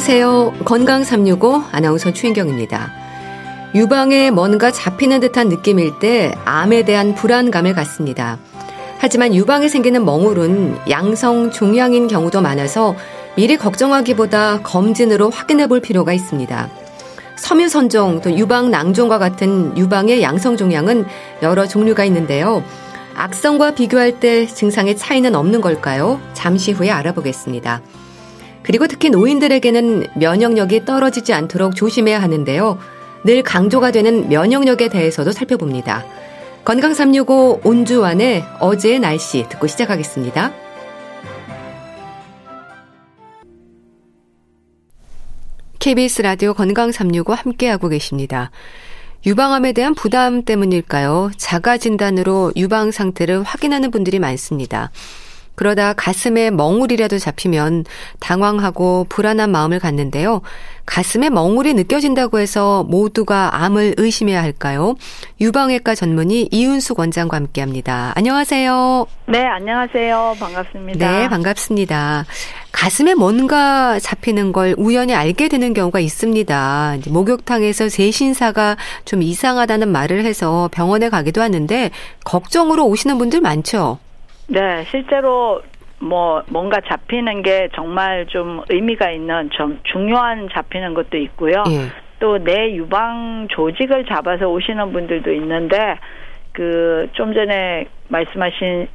안녕하세요. 건강 365 아나운서 추인경입니다. 유방에 뭔가 잡히는 듯한 느낌일 때 암에 대한 불안감을 갖습니다. 하지만 유방에 생기는 멍울은 양성 종양인 경우도 많아서 미리 걱정하기보다 검진으로 확인해 볼 필요가 있습니다. 섬유선종 또 유방 낭종과 같은 유방의 양성 종양은 여러 종류가 있는데요. 악성과 비교할 때 증상의 차이는 없는 걸까요? 잠시 후에 알아보겠습니다. 그리고 특히 노인들에게는 면역력이 떨어지지 않도록 조심해야 하는데요. 늘 강조가 되는 면역력에 대해서도 살펴봅니다. 건강 365 온주환의 어제의 날씨 듣고 시작하겠습니다. KBS 라디오 건강 365 함께하고 계십니다. 유방암에 대한 부담 때문일까요? 자가 진단으로 유방 상태를 확인하는 분들이 많습니다. 그러다 가슴에 멍울이라도 잡히면 당황하고 불안한 마음을 갖는데요. 가슴에 멍울이 느껴진다고 해서 모두가 암을 의심해야 할까요? 유방외과 전문의 이윤숙 원장과 함께 합니다. 안녕하세요. 네, 안녕하세요. 반갑습니다. 네, 반갑습니다. 가슴에 뭔가 잡히는 걸 우연히 알게 되는 경우가 있습니다. 목욕탕에서 세신사가 좀 이상하다는 말을 해서 병원에 가기도 하는데 걱정으로 오시는 분들 많죠? 네, 실제로 뭐 뭔가 잡히는 게 정말 좀 의미가 있는 좀 중요한 잡히는 것도 있고요. 예. 또내 유방 조직을 잡아서 오시는 분들도 있는데 그 좀 전에 말씀하신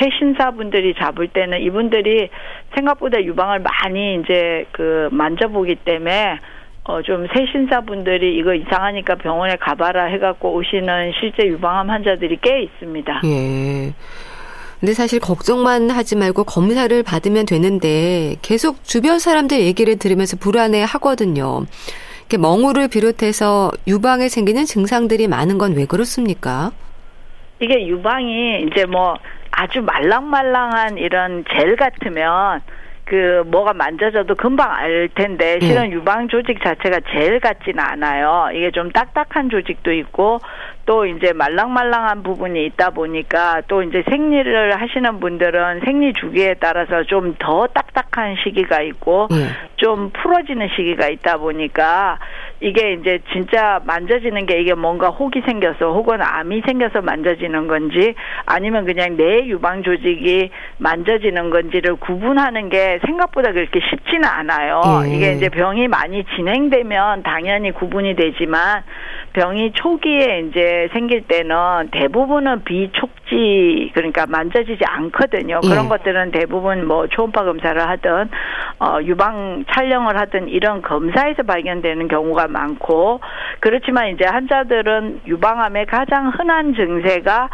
새신사분들이 잡을 때는 이분들이 생각보다 유방을 많이 이제 그 만져보기 때문에 어 좀 새신사분들이 이거 이상하니까 병원에 가봐라 해갖고 오시는 실제 유방암 환자들이 꽤 있습니다. 예. 근데 사실 걱정만 하지 말고 검사를 받으면 되는데 계속 주변 사람들 얘기를 들으면서 불안해 하거든요. 멍울을 비롯해서 유방에 생기는 증상들이 많은 건 왜 그렇습니까? 이게 유방이 이제 뭐 아주 말랑말랑한 이런 젤 같으면 그 뭐가 만져져도 금방 알 텐데 예. 실은 네. 유방 조직 자체가 젤 같지는 않아요. 이게 좀 딱딱한 조직도 있고 또 이제 말랑말랑한 부분이 있다 보니까 또 이제 생리를 하시는 분들은 생리 주기에 따라서 좀 더 딱딱한 시기가 있고 네. 좀 풀어지는 시기가 있다 보니까 이게 이제 진짜 만져지는 게 이게 뭔가 혹이 생겨서 혹은 암이 생겨서 만져지는 건지 아니면 그냥 내 유방 조직이 만져지는 건지를 구분하는 게 생각보다 그렇게 쉽지는 않아요. 네. 이게 이제 병이 많이 진행되면 당연히 구분이 되지만 병이 초기에 이제 생길 때는 대부분은 비촉지 그러니까 만져지지 않거든요. 그런 예. 것들은 대부분 뭐 초음파 검사를 하든 어 유방 촬영을 하든 이런 검사에서 발견되는 경우가 많고 그렇지만 이제 환자들은 유방암의 가장 흔한 증세가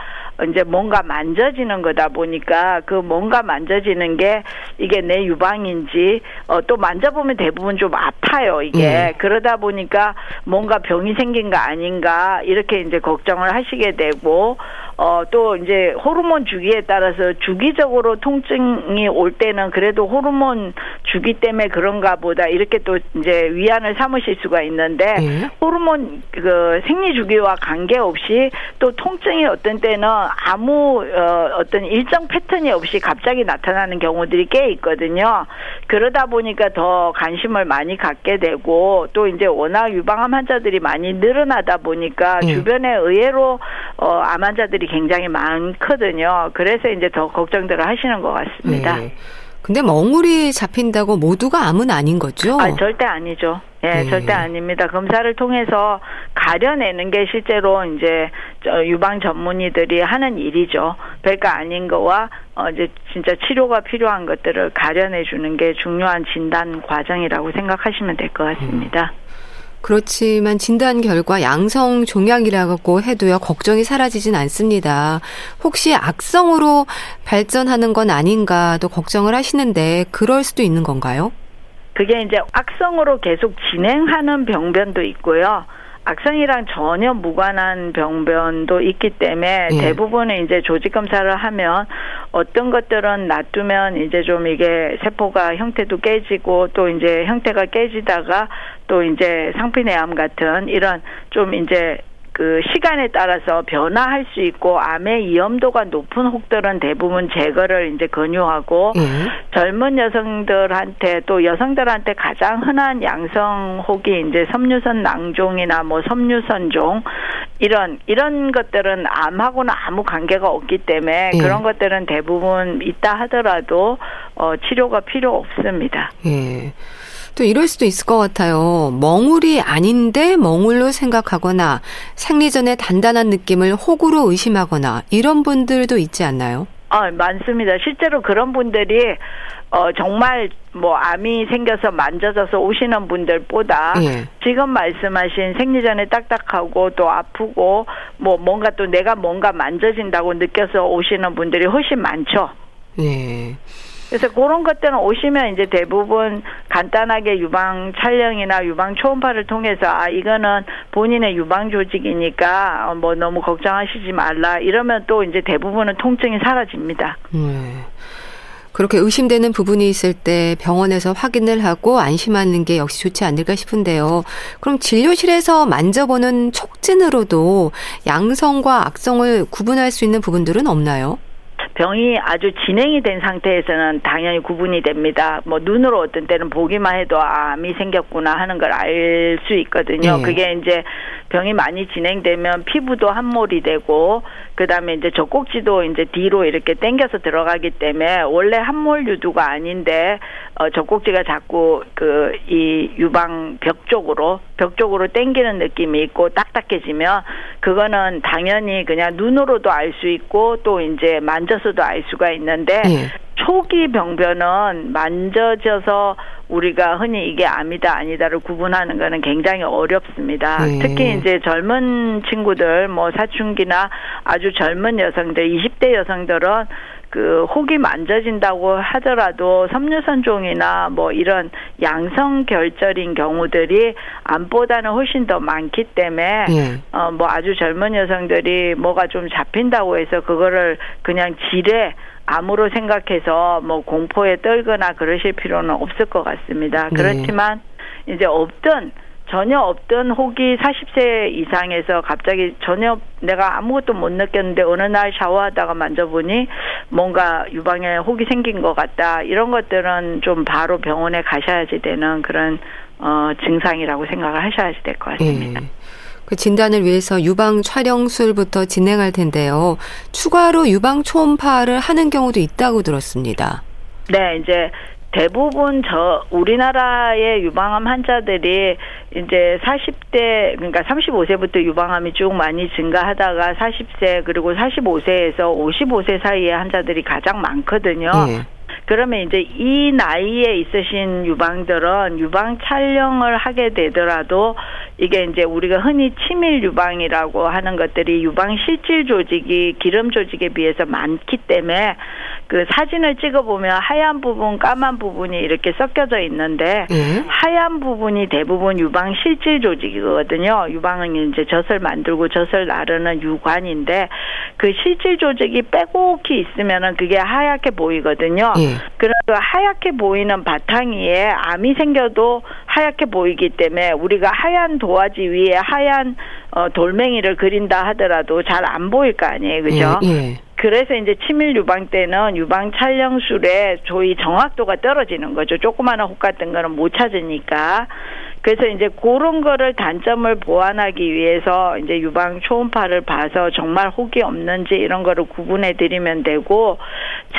이제 뭔가 만져지는 거다 보니까 그 뭔가 만져지는 게 이게 내 유방인지 어, 또 만져보면 대부분 좀 아파요 이게 음. 그러다 보니까 뭔가 병이 생긴 거 아닌가 이렇게 이제 걱정을 하시게 되고 어, 또 이제 호르몬 주기에 따라서 주기적으로 통증이 올 때는 그래도 호르몬 주기 때문에 그런가 보다 이렇게 또 이제 위안을 삼으실 수가 있는데 네. 호르몬 그 생리 주기와 관계없이 또 통증이 어떤 때는 아무 어, 어떤 일정 패턴이 없이 갑자기 나타나는 경우들이 꽤 있거든요. 그러다 보니까 더 관심을 많이 갖게 되고 또 이제 워낙 유방암 환자들이 많이 늘어나다 보니까 네. 주변에 의외로 어, 암 환자들이 굉장히 많거든요. 그래서 이제 더 걱정들을 하시는 것 같습니다. 네. 근데 멍울이 잡힌다고 모두가 암은 아닌 거죠? 아, 절대 아니죠. 예, 네, 절대 아닙니다. 검사를 통해서 가려내는 게 실제로 이제 유방 전문의들이 하는 일이죠. 별거 아닌 거와 어 이제 진짜 치료가 필요한 것들을 가려내 주는 게 중요한 진단 과정이라고 생각하시면 될 것 같습니다. 음. 그렇지만 진단 결과 양성 종양이라고 해도요, 걱정이 사라지진 않습니다. 혹시 악성으로 발전하는 건 아닌가도 걱정을 하시는데, 그럴 수도 있는 건가요? 그게 이제 악성으로 계속 진행하는 병변도 있고요. 악성이랑 전혀 무관한 병변도 있기 때문에 예. 대부분은 이제 조직 검사를 하면 어떤 것들은 놔두면 이제 좀 이게 세포가 형태도 깨지고 또 이제 형태가 깨지다가 또 이제 상피내암 같은 이런 좀 이제 그 시간에 따라서 변화할 수 있고 암의 위험도가 높은 혹들은 대부분 제거를 이제 권유하고 예. 젊은 여성들한테 또 여성들한테 가장 흔한 양성 혹이 이제 섬유선 낭종이나 뭐 섬유선종 이런 이런 것들은 암하고는 아무 관계가 없기 때문에 예. 그런 것들은 대부분 있다 하더라도 어 치료가 필요 없습니다. 예. 또 이럴 수도 있을 것 같아요. 멍울이 아닌데 멍울로 생각하거나 생리 전에 단단한 느낌을 혹으로 의심하거나 이런 분들도 있지 않나요? 아, 많습니다. 실제로 그런 분들이 어 정말 뭐 암이 생겨서 만져져서 오시는 분들보다 예. 지금 말씀하신 생리 전에 딱딱하고 또 아프고 뭐 뭔가 또 내가 뭔가 만져진다고 느껴서 오시는 분들이 훨씬 많죠. 예. 그래서 그런 것들은 오시면 이제 대부분 간단하게 유방 촬영이나 유방 초음파를 통해서 아 이거는 본인의 유방 조직이니까 뭐 너무 걱정하시지 말라 이러면 또 이제 대부분은 통증이 사라집니다. 네. 그렇게 의심되는 부분이 있을 때 병원에서 확인을 하고 안심하는 게 역시 좋지 않을까 싶은데요. 그럼 진료실에서 만져보는 촉진으로도 양성과 악성을 구분할 수 있는 부분들은 없나요? 병이 아주 진행이 된 상태에서는 당연히 구분이 됩니다. 뭐 눈으로 어떤 때는 보기만 해도 암이 생겼구나 하는 걸 알 수 있거든요. 네. 그게 이제 병이 많이 진행되면 피부도 함몰이 되고 그다음에 이제 젖꼭지도 이제 뒤로 이렇게 당겨서 들어가기 때문에 원래 함몰 유두가 아닌데 어 젖꼭지가 자꾸 그 이 유방 벽 쪽으로 벽 쪽으로 당기는 느낌이 있고 딱딱해지면 그거는 당연히 그냥 눈으로도 알 수 있고 또 이제 만 져서도 알 수가 있는데 네. 초기 병변은 만져져서 우리가 흔히 이게 암이다 아니다를 구분하는 거는 굉장히 어렵습니다. 네. 특히 이제 젊은 친구들 뭐 사춘기나 아주 젊은 여성들 20대 여성들은 그 혹이 만져진다고 하더라도 섬유선 종이나 뭐 이런 양성 결절인 경우들이 암보다는 훨씬 더 많기 때문에 예. 어뭐 아주 젊은 여성들이 뭐가 좀 잡힌다고 해서 그거를 그냥 지레 암으로 생각해서 뭐 공포에 떨거나 그러실 필요는 없을 것 같습니다. 네. 그렇지만 이제 없던 전혀 없던 혹이 40세 이상에서 갑자기 전혀 내가 아무것도 못 느꼈는데 어느 날 샤워하다가 만져보니 뭔가 유방에 혹이 생긴 것 같다. 이런 것들은 좀 바로 병원에 가셔야지 되는 그런 어 증상이라고 생각을 하셔야지 될 것 같습니다. 네. 그 진단을 위해서 유방 촬영술부터 진행할 텐데요. 추가로 유방 초음파를 하는 경우도 있다고 들었습니다. 네, 이제 대부분 저 우리나라의 유방암 환자들이 이제 40대 그러니까 35세부터 유방암이 쭉 많이 증가하다가 40세 그리고 45세에서 55세 사이의 환자들이 가장 많거든요. 네. 그러면 이제 이 나이에 있으신 유방들은 유방 촬영을 하게 되더라도 이게 이제 우리가 흔히 치밀 유방이라고 하는 것들이 유방 실질 조직이 기름 조직에 비해서 많기 때문에 그 사진을 찍어 보면 하얀 부분, 까만 부분이 이렇게 섞여져 있는데 네. 하얀 부분이 대부분 유방 실질 조직이거든요. 유방은 이제 젖을 만들고 젖을 나르는 유관인데 그 실질 조직이 빼곡히 있으면은 그게 하얗게 보이거든요. 네. 그래서 하얗게 보이는 바탕 위에 암이 생겨도 하얗게 보이기 때문에 우리가 하얀 도화지 위에 하얀 어, 돌멩이를 그린다 하더라도 잘 안 보일 거 아니에요, 그죠? 예, 예. 그래서 이제 치밀 유방 때는 유방 촬영술에 조이 정확도가 떨어지는 거죠. 조그마한 혹 같은 거는 못 찾으니까. 그래서 이제 그런 거를 단점을 보완하기 위해서 이제 유방 초음파를 봐서 정말 혹이 없는지 이런 거를 구분해 드리면 되고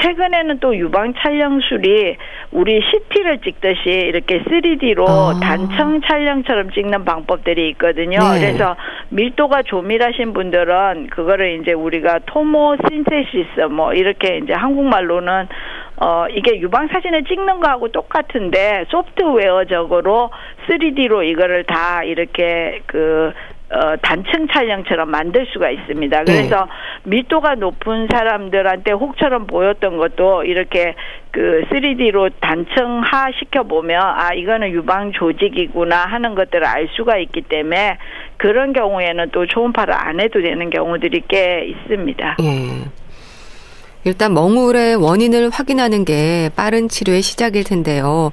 최근에는 또 유방 촬영술이 우리 CT를 찍듯이 이렇게 3D로 아. 단청 촬영처럼 찍는 방법들이 있거든요. 네. 그래서 밀도가 조밀하신 분들은 그거를 이제 우리가 토모 신세시스 뭐 이렇게 이제 한국말로는 어, 이게 유방 사진을 찍는 거하고 똑같은데 소프트웨어적으로 3D로 이거를 다 이렇게 그 어, 단층 촬영처럼 만들 수가 있습니다. 네. 그래서 네. 밀도가 높은 사람들한테 혹처럼 보였던 것도 이렇게 그 3D로 단층화 시켜보면 아, 이거는 유방 조직이구나 하는 것들을 알 수가 있기 때문에 그런 경우에는 또 초음파를 안 해도 되는 경우들이 꽤 있습니다. 네. 일단 멍울의 원인을 확인하는 게 빠른 치료의 시작일 텐데요.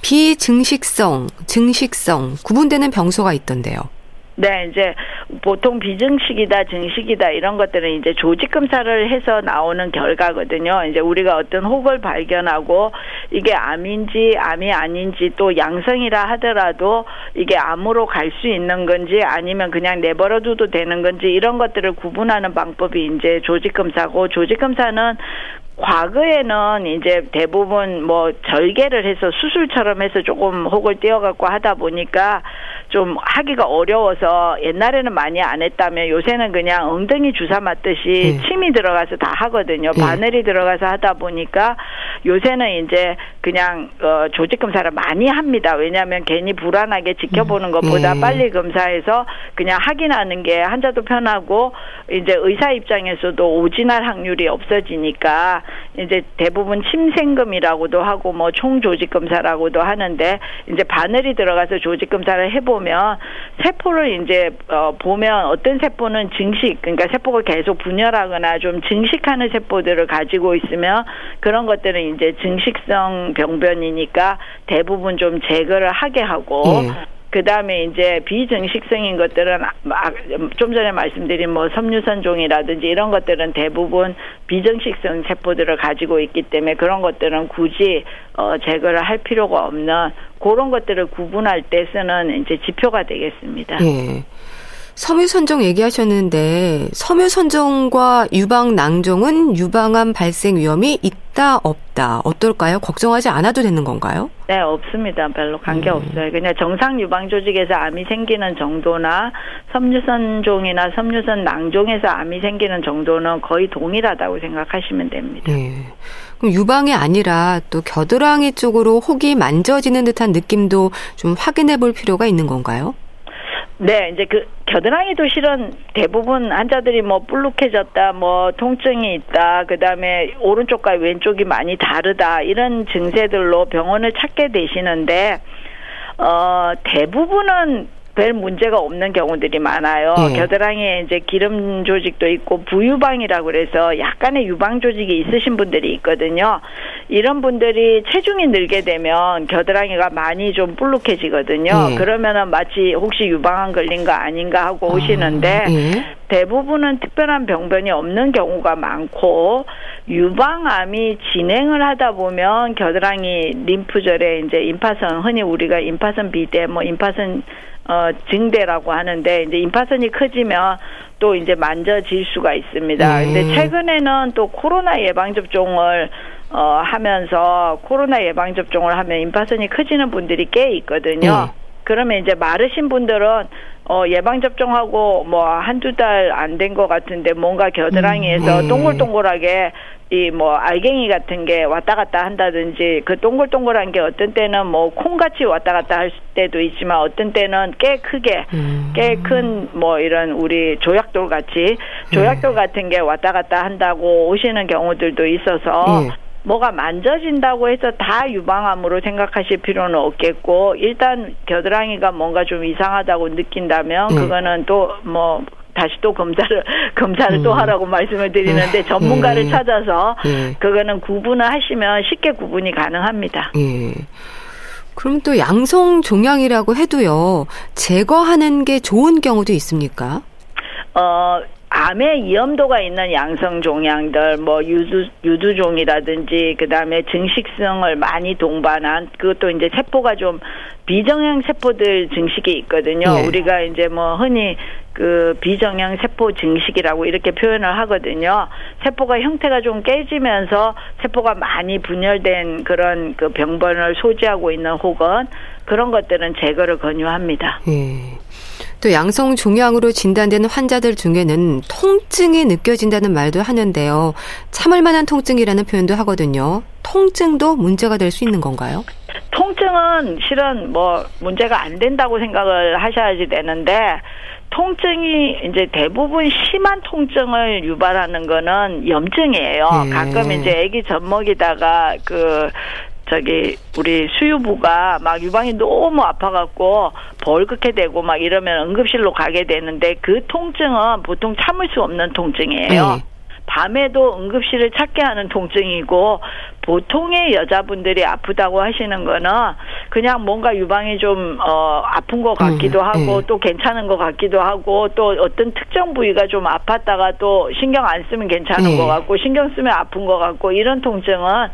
비증식성, 증식성 구분되는 병소가 있던데요. 네, 이제 보통 비증식이다, 증식이다 이런 것들은 이제 조직 검사를 해서 나오는 결과거든요. 이제 우리가 어떤 혹을 발견하고 이게 암인지 암이 아닌지 또 양성이라 하더라도 이게 암으로 갈 수 있는 건지 아니면 그냥 내버려둬도 되는 건지 이런 것들을 구분하는 방법이 이제 조직 검사고 조직 검사는 과거에는 이제 대부분 뭐 절개를 해서 수술처럼 해서 조금 혹을 떼어갖고 하다 보니까 좀 하기가 어려워서 옛날에는 많이 안 했다면 요새는 그냥 엉덩이 주사 맞듯이 네. 침이 들어가서 다 하거든요. 네. 바늘이 들어가서 하다 보니까 요새는 이제 그냥 어 조직 검사를 많이 합니다. 왜냐하면 괜히 불안하게 지켜보는 음. 것보다 네. 빨리 검사해서 그냥 확인하는 게 환자도 편하고 이제 의사 입장에서도 오진할 확률이 없어지니까 이제 대부분 침생검이라고도 하고 뭐 총조직 검사라고도 하는데 이제 바늘이 들어가서 조직 검사를 해보면 세포를 이제 어 보면 어떤 세포는 증식 그러니까 세포가 계속 분열하거나 좀 증식하는 세포들을 가지고 있으면 그런 것들은 이제 증식성 병변이니까 대부분 좀 제거를 하게 하고 네. 그 다음에 이제 비정식성인 것들은 좀 전에 말씀드린 뭐 섬유선 종이라든지 이런 것들은 대부분 비정식성 세포들을 가지고 있기 때문에 그런 것들은 굳이 어 제거를 할 필요가 없는 그런 것들을 구분할 때 쓰는 이제 지표가 되겠습니다. 예. 섬유 선종 얘기하셨는데 섬유 선종과 유방 낭종은 유방암 발생 위험이 있다 없다 어떨까요? 걱정하지 않아도 되는 건가요? 네 없습니다. 별로 관계 음. 없어요. 그냥 정상 유방 조직에서 암이 생기는 정도나 섬유선 종이나 섬유선 낭종에서 암이 생기는 정도는 거의 동일하다고 생각하시면 됩니다. 네. 그럼 유방이 아니라 또 겨드랑이 쪽으로 혹이 만져지는 듯한 느낌도 좀 확인해 볼 필요가 있는 건가요? 네, 이제 그 겨드랑이도 실은 대부분 환자들이 뭐 불룩해졌다, 뭐 통증이 있다, 그 다음에 오른쪽과 왼쪽이 많이 다르다 이런 증세들로 병원을 찾게 되시는데 어 대부분은 별 문제가 없는 경우들이 많아요. 네. 겨드랑이에 이제 기름 조직도 있고 부유방이라고 그래서 약간의 유방 조직이 있으신 분들이 있거든요. 이런 분들이 체중이 늘게 되면 겨드랑이가 많이 좀 불룩해지거든요. 네. 그러면은 마치 혹시 유방암 걸린 거 아닌가 하고 아, 오시는데 아, 네. 대부분은 특별한 병변이 없는 경우가 많고 유방암이 진행을 하다 보면 겨드랑이 림프절에 이제 임파선 흔히 우리가 임파선 비대 뭐 임파선 어, 증대라고 하는데 이제 임파선이 커지면 또 이제 만져질 수가 있습니다. 네. 근데 최근에는 또 코로나 예방 접종을 어 하면서 코로나 예방 접종을 하면 임파선이 커지는 분들이 꽤 있거든요. 네. 그러면 이제 마르신 분들은 어 예방 접종하고 뭐 한두 달 안 된 것 같은데 뭔가 겨드랑이에서 음, 네. 동글동글하게 이 뭐 알갱이 같은 게 왔다 갔다 한다든지 그 동글동글한 게 어떤 때는 뭐 콩같이 왔다 갔다 할 때도 있지만 어떤 때는 꽤 크게 음. 꽤큰 뭐 이런 우리 조약돌 같이 조약돌 네. 같은 게 왔다 갔다 한다고 오시는 경우들도 있어서 네. 뭐가 만져진다고 해서 다 유방암으로 생각하실 필요는 없겠고 일단 겨드랑이가 뭔가 좀 이상하다고 느낀다면 네. 그거는 또뭐 다시 또 검사를 검사를 음. 또 하라고 말씀을 드리는데 예. 전문가를 예. 찾아서 예. 그거는 구분을 하시면 쉽게 구분이 가능합니다. 예. 그럼 또 양성 종양이라고 해도요 제거하는 게 좋은 경우도 있습니까? 어 암의 위험도가 있는 양성 종양들 뭐 유두 유두종이라든지 그다음에 증식성을 많이 동반한 그것도 이제 세포가 좀 비정형 세포들 증식이 있거든요. 네. 우리가 이제 뭐 흔히 그 비정형 세포 증식이라고 이렇게 표현을 하거든요. 세포가 형태가 좀 깨지면서 세포가 많이 분열된 그런 그 병변을 소지하고 있는 혹은 그런 것들은 제거를 권유합니다. 네. 또 양성 종양으로 진단되는 환자들 중에는 통증이 느껴진다는 말도 하는데요. 참을 만한 통증이라는 표현도 하거든요. 통증도 문제가 될 수 있는 건가요? 통증은 실은 뭐 문제가 안 된다고 생각을 하셔야지 되는데 통증이 이제 대부분 심한 통증을 유발하는 거는 염증이에요. 네. 가끔 이제 아기 젖먹이다가 그 저기 우리 수유부가 막 유방이 너무 아파갖고 벌겋게 되고 막 이러면 응급실로 가게 되는데 그 통증은 보통 참을 수 없는 통증이에요. 네. 밤에도 응급실을 찾게 하는 통증이고 보통의 여자분들이 아프다고 하시는 거는 그냥 뭔가 유방이 좀 어, 아픈 것 같기도 음, 하고 네. 또 괜찮은 것 같기도 하고 또 어떤 특정 부위가 좀 아팠다가 또 신경 안 쓰면 괜찮은 네. 것 같고 신경 쓰면 아픈 것 같고 이런 통증은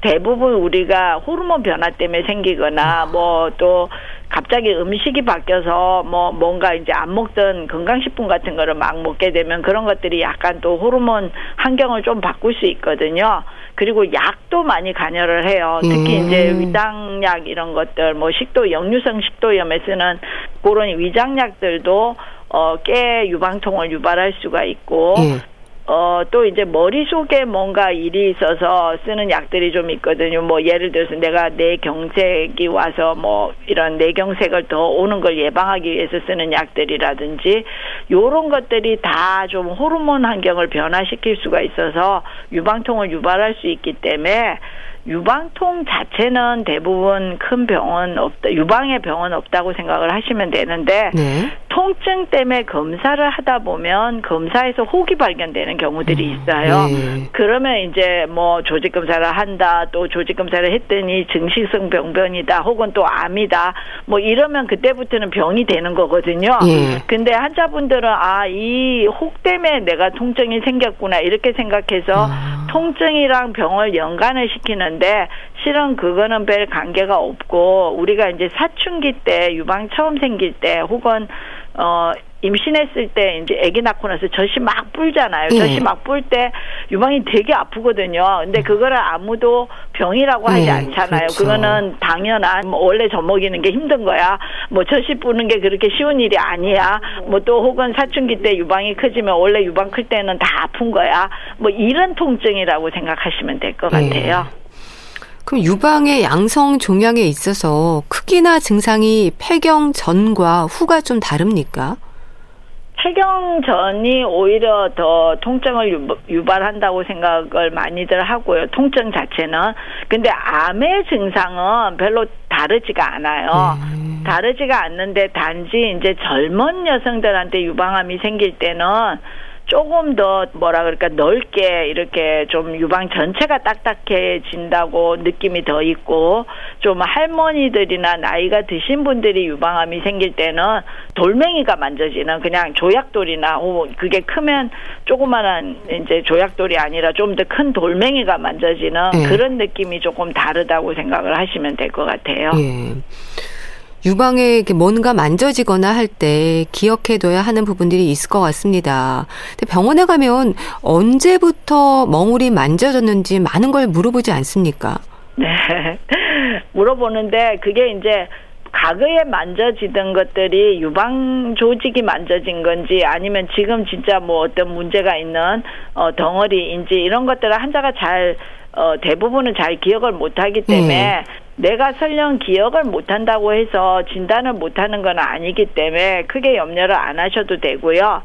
대부분 우리가 호르몬 변화 때문에 생기거나 뭐또 갑자기 음식이 바뀌어서 뭐 뭔가 이제 안 먹던 건강식품 같은 거를 막 먹게 되면 그런 것들이 약간 또 호르몬 환경을 좀 바꿀 수 있거든요. 그리고 약도 많이 관여를 해요. 특히 음. 이제 위장약 이런 것들, 뭐 식도 역류성 식도염에 쓰는 그런 위장약들도 어, 깨 유방통을 유발할 수가 있고 음. 어, 또 이제 머릿속에 뭔가 일이 있어서 쓰는 약들이 좀 있거든요. 뭐 예를 들어서 내가 뇌경색이 와서 뭐 이런 뇌경색을 더 오는 걸 예방하기 위해서 쓰는 약들이라든지 요런 것들이 다 좀 호르몬 환경을 변화시킬 수가 있어서 유방통을 유발할 수 있기 때문에 유방통 자체는 대부분 큰 병은 없다. 유방의 병은 없다고 생각을 하시면 되는데 네. 통증 때문에 검사를 하다 보면 검사에서 혹이 발견되는 경우들이 음, 있어요. 네. 그러면 이제 뭐 조직 검사를 한다. 또 조직 검사를 했더니 증식성 병변이다. 혹은 또 암이다. 뭐 이러면 그때부터는 병이 되는 거거든요. 네. 근데 환자분들은 아, 이 혹 때문에 내가 통증이 생겼구나. 이렇게 생각해서 아. 통증이랑 병을 연관을 시키는 있는데 실은 그거는 별 관계가 없고 우리가 이제 사춘기 때 유방 처음 생길 때 혹은 어 임신했을 때 이제 아기 낳고 나서 젖이 막 불잖아요. 네. 젖이 막불때 유방이 되게 아프거든요. 근데 그거를 아무도 병이라고 하지 네, 않잖아요. 그렇죠. 그거는 당연한 뭐 원래 젖 먹이는 게 힘든 거야. 뭐 젖이 부는 게 그렇게 쉬운 일이 아니야. 뭐 또 혹은 사춘기 때 유방이 커지면 원래 유방 클 때는 다 아픈 거야. 뭐 이런 통증이라고 생각하시면 될것 네. 같아요. 그럼 유방의 양성 종양에 있어서 크기나 증상이 폐경 전과 후가 좀 다릅니까? 폐경 전이 오히려 더 통증을 유발한다고 생각을 많이들 하고요. 통증 자체는. 근데 암의 증상은 별로 다르지가 않아요. 음. 다르지가 않는데 단지 이제 젊은 여성들한테 유방암이 생길 때는 조금 더 뭐라 그럴까 넓게 이렇게 좀 유방 전체가 딱딱해진다고 느낌이 더 있고 좀 할머니들이나 나이가 드신 분들이 유방암이 생길 때는 돌멩이가 만져지는 그냥 조약돌이나 그게 크면 조그만한 이제 조약돌이 아니라 좀 더 큰 돌멩이가 만져지는 네. 그런 느낌이 조금 다르다고 생각을 하시면 될 것 같아요. 네. 유방에 뭔가 만져지거나 할 때 기억해둬야 하는 부분들이 있을 것 같습니다. 근데 병원에 가면 언제부터 멍울이 만져졌는지 많은 걸 물어보지 않습니까? 네. 물어보는데 그게 이제 과거에 만져지던 것들이 유방 조직이 만져진 건지 아니면 지금 진짜 뭐 어떤 문제가 있는 어 덩어리인지 이런 것들을 환자가 잘 어, 대부분은 잘 기억을 못하기 때문에 음. 내가 설령 기억을 못한다고 해서 진단을 못하는 건 아니기 때문에 크게 염려를 안 하셔도 되고요.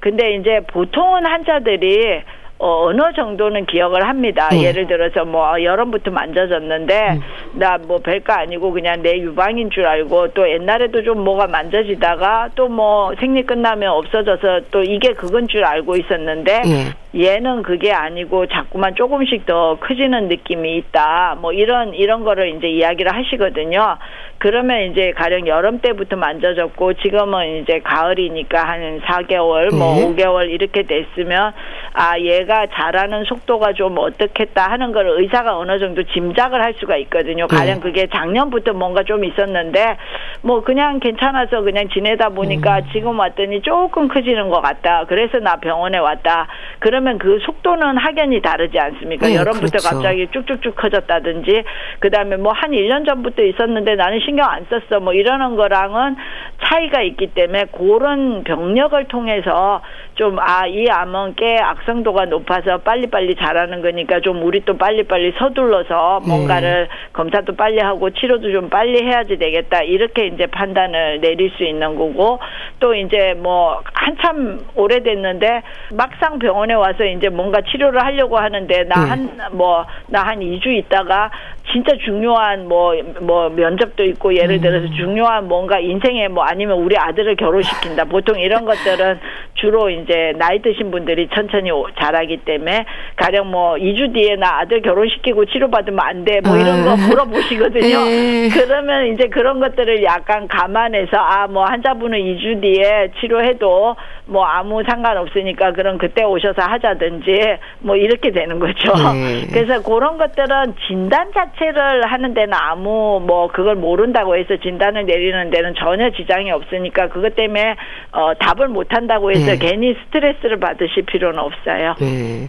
근데 이제 보통은 환자들이 어, 어느 정도는 기억을 합니다. 음. 예를 들어서 뭐 여름부터 만져졌는데 음. 나뭐 별거 아니고 그냥 내 유방인 줄 알고 또 옛날에도 좀 뭐가 만져지다가 또 뭐 생리 끝나면 없어져서 또 이게 그건 줄 알고 있었는데 음. 얘는 그게 아니고 자꾸만 조금씩 더 커지는 느낌이 있다. 뭐 이런 이런 거를 이제 이야기를 하시거든요. 그러면 이제 가령 여름 때부터 만져졌고 지금은 이제 가을이니까 한 4개월 뭐 네. 5개월 이렇게 됐으면 아 얘가 자라는 속도가 좀 어떻겠다 하는 걸 의사가 어느 정도 짐작을 할 수가 있거든요. 네. 가령 그게 작년부터 뭔가 좀 있었는데 뭐 그냥 괜찮아서 그냥 지내다 보니까 음. 지금 왔더니 조금 커지는 것 같다. 그래서 나 병원에 왔다. 그러면 그 속도는 확연히 다르지 않습니까? 네, 여름부터 그렇죠. 갑자기 쭉쭉쭉 커졌다든지 그다음에 뭐 한 1년 전부터 있었는데 나는 신경 안 썼어. 뭐 이러는 거랑은 차이가 있기 때문에 그런 병력을 통해서 좀 아 이 암은 꽤 악성도가 높아서 빨리빨리 자라는 거니까 좀 우리 또 빨리빨리 서둘러서 뭔가를 음. 검사도 빨리 하고 치료도 좀 빨리 해야지 되겠다 이렇게 이제 판단을 내릴 수 있는 거고 또 이제 뭐 한참 오래됐는데 막상 병원에 와서 이제 뭔가 치료를 하려고 하는데 나 한 뭐나한 2주 있다가 진짜 중요한 뭐뭐 뭐 면접도 있고 예를 들어서 음. 중요한 뭔가 인생에 뭐 아니면 우리 아들을 결혼시킨다 보통 이런 것들은 주로 이제 나이 드신 분들이 천천히 자라기 때문에 가령 뭐 2주 뒤에 나 아들 결혼시키고 치료받으면 안 돼. 뭐 이런 거 아. 물어보시거든요. 네. 그러면 이제 그런 것들을 약간 감안해서 아, 뭐 환자분은 2주 뒤에 치료해도 뭐 아무 상관없으니까 그럼 그때 오셔서 하자든지 뭐 이렇게 되는 거죠. 네. 그래서 그런 것들은 진단 자체를 하는 데는 아무 뭐 그걸 모른다고 해서 진단을 내리는 데는 전혀 지장이 없으니까 그것 때문에 어 답을 못 한다고 해서 네. 괜히 스트레스를 받으실 필요는 없어요. 네.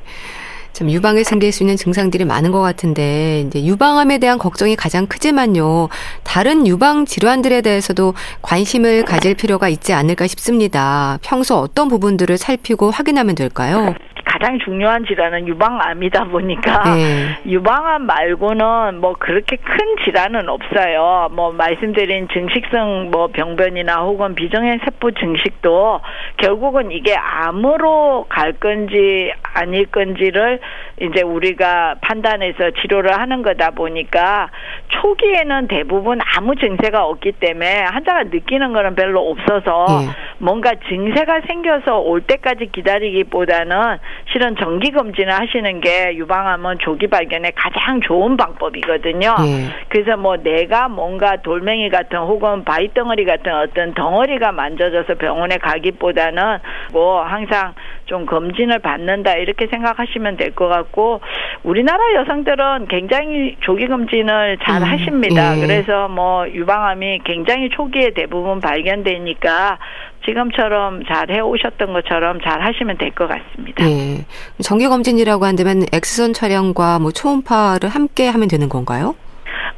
참 유방에 생길 수 있는 증상들이 많은 것 같은데 이제 유방암에 대한 걱정이 가장 크지만요. 다른 유방 질환들에 대해서도 관심을 가질 필요가 있지 않을까 싶습니다. 평소 어떤 부분들을 살피고 확인하면 될까요? 가장 중요한 질환은 유방암이다 보니까 네. 유방암 말고는 뭐 그렇게 큰 질환은 없어요. 뭐 말씀드린 증식성 뭐 병변이나 혹은 비정형 세포 증식도 결국은 이게 암으로 갈 건지 아닐 건지를 이제 우리가 판단해서 치료를 하는 거다 보니까 초기에는 대부분 아무 증세가 없기 때문에 환자가 느끼는 거는 별로 없어서 네. 뭔가 증세가 생겨서 올 때까지 기다리기보다는 실은 정기 검진을 하시는 게 유방암은 조기 발견에 가장 좋은 방법이거든요. 네. 그래서 뭐 내가 뭔가 돌멩이 같은 혹은 바위 덩어리 같은 어떤 덩어리가 만져져서 병원에 가기보다는 뭐 항상 좀 검진을 받는다 이렇게 생각하시면 될 것 같고 우리나라 여성들은 굉장히 조기 검진을 잘 음, 하십니다. 예. 그래서 뭐 유방암이 굉장히 초기에 대부분 발견되니까 지금처럼 잘 해오셨던 것처럼 잘 하시면 될 것 같습니다. 네. 정기검진이라고 한다면 엑스선 촬영과 뭐 초음파를 함께 하면 되는 건가요?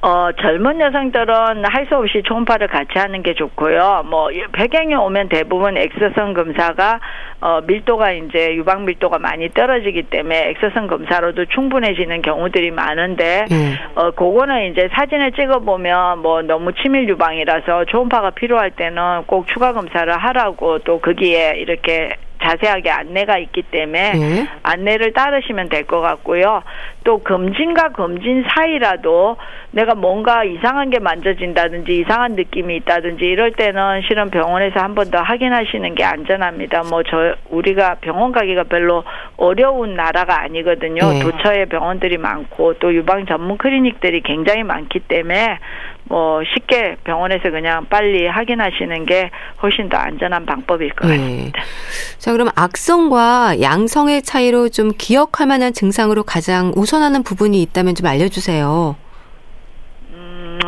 어, 젊은 여성들은 할 수 없이 초음파를 같이 하는 게 좋고요. 뭐, 배경에 오면 대부분 엑스선 검사가, 어, 밀도가 이제 유방 밀도가 많이 떨어지기 때문에 엑스선 검사로도 충분해지는 경우들이 많은데, 음. 어, 그거는 이제 사진을 찍어보면 뭐 너무 치밀 유방이라서 초음파가 필요할 때는 꼭 추가 검사를 하라고 또 거기에 이렇게 자세하게 안내가 있기 때문에 네. 안내를 따르시면 될 것 같고요. 또 검진과 검진 사이라도 내가 뭔가 이상한 게 만져진다든지 이상한 느낌이 있다든지 이럴 때는 실은 병원에서 한 번 더 확인하시는 게 안전합니다. 뭐 저 우리가 병원 가기가 별로 어려운 나라가 아니거든요. 네. 도처에 병원들이 많고 또 유방 전문 클리닉들이 굉장히 많기 때문에 뭐 쉽게 병원에서 그냥 빨리 확인하시는 게 훨씬 더 안전한 방법일 것 네. 같습니다. 자, 그럼 악성과 양성의 차이로 좀 기억할 만한 증상으로 가장 우선 하는 부분이 있다면 좀 알려주세요. 음,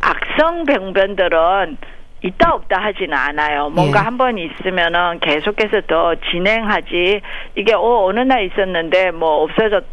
악성 병변들은 있다 없다 하지는 않아요. 뭔가 예. 한번 있으면은 계속해서 더 진행하지. 이게 어 어느 날 있었는데 뭐 없어졌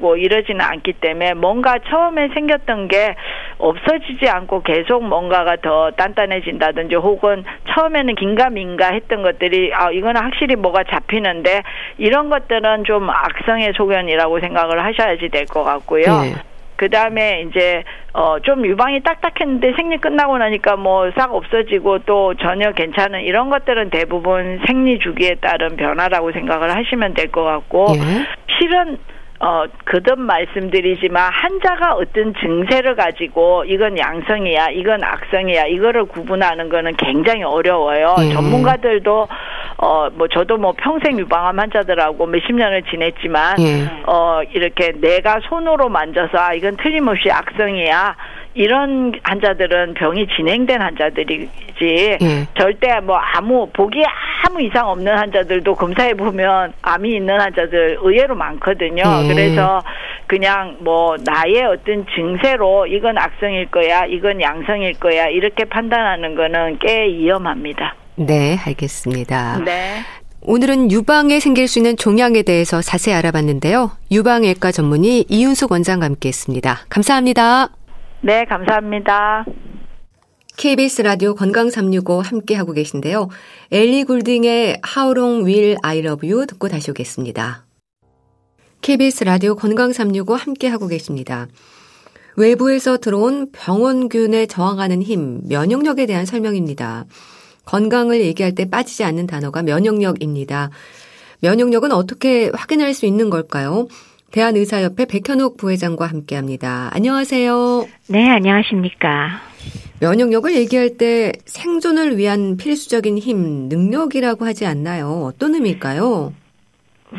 고 이러지는 않기 때문에 뭔가 처음에 생겼던 게 없어지지 않고 계속 뭔가가 더 단단해진다든지 혹은 처음에는 긴가민가 했던 것들이 아 이거는 확실히 뭐가 잡히는데 이런 것들은 좀 악성의 소견이라고 생각을 하셔야지 될 것 같고요. 네. 그 다음에 이제 어 좀 유방이 딱딱했는데 생리 끝나고 나니까 뭐 싹 없어지고 또 전혀 괜찮은 이런 것들은 대부분 생리 주기에 따른 변화라고 생각을 하시면 될 것 같고 예. 실은 어, 거듭 말씀드리지만 환자가 어떤 증세를 가지고 이건 양성이야, 이건 악성이야, 이거를 구분하는 거는 굉장히 어려워요. 음. 전문가들도 어, 뭐 저도 뭐 평생 유방암 환자들하고 몇십 년을 지냈지만 음. 어, 이렇게 내가 손으로 만져서 아, 이건 틀림없이 악성이야. 이런 환자들은 병이 진행된 환자들이지 예. 절대 뭐 아무 보기에 아무 이상 없는 환자들도 검사해 보면 암이 있는 환자들 의외로 많거든요. 예. 그래서 그냥 뭐 나의 어떤 증세로 이건 악성일 거야, 이건 양성일 거야 이렇게 판단하는 거는 꽤 위험합니다. 네, 알겠습니다. 네. 오늘은 유방에 생길 수 있는 종양에 대해서 자세히 알아봤는데요. 유방외과 전문의 이윤숙 원장과 함께 했습니다. 감사합니다. 네, 감사합니다. KBS 라디오 건강 365 함께 하고 계신데요. 엘리 굴딩의 How Long Will I Love You 듣고 다시 오겠습니다. KBS 라디오 건강 365 함께 하고 계십니다. 외부에서 들어온 병원균에 저항하는 힘, 면역력에 대한 설명입니다. 건강을 얘기할 때 빠지지 않는 단어가 면역력입니다. 면역력은 어떻게 확인할 수 있는 걸까요? 대한의사협회 백현욱 부회장과 함께 합니다. 안녕하세요. 네, 안녕하십니까. 면역력을 얘기할 때 생존을 위한 필수적인 힘, 능력이라고 하지 않나요? 어떤 의미일까요?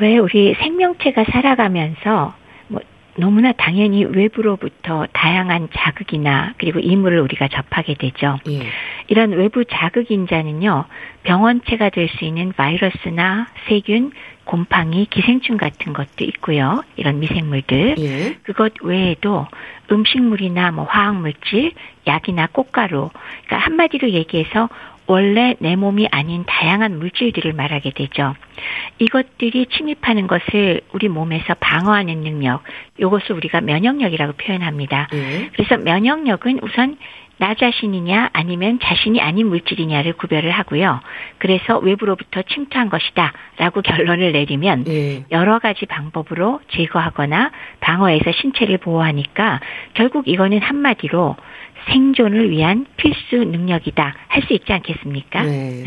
왜 우리 생명체가 살아가면서 뭐 너무나 당연히 외부로부터 다양한 자극이나 그리고 이물을 우리가 접하게 되죠. 예. 이런 외부 자극 인자는요, 병원체가 될 수 있는 바이러스나 세균, 곰팡이, 기생충 같은 것도 있고요. 이런 미생물들. 예. 그것 외에도 음식물이나 뭐 화학물질, 약이나 꽃가루. 그러니까 한마디로 얘기해서 원래 내 몸이 아닌 다양한 물질들을 말하게 되죠. 이것들이 침입하는 것을 우리 몸에서 방어하는 능력, 이것을 우리가 면역력이라고 표현합니다. 예. 그래서 면역력은 우선 나 자신이냐 아니면 자신이 아닌 물질이냐를 구별을 하고요. 그래서 외부로부터 침투한 것이다 라고 결론을 내리면 예. 여러 가지 방법으로 제거하거나 방어해서 신체를 보호하니까 결국 이거는 한마디로 생존을 위한 필수 능력이다 할 수 있지 않겠습니까? 네.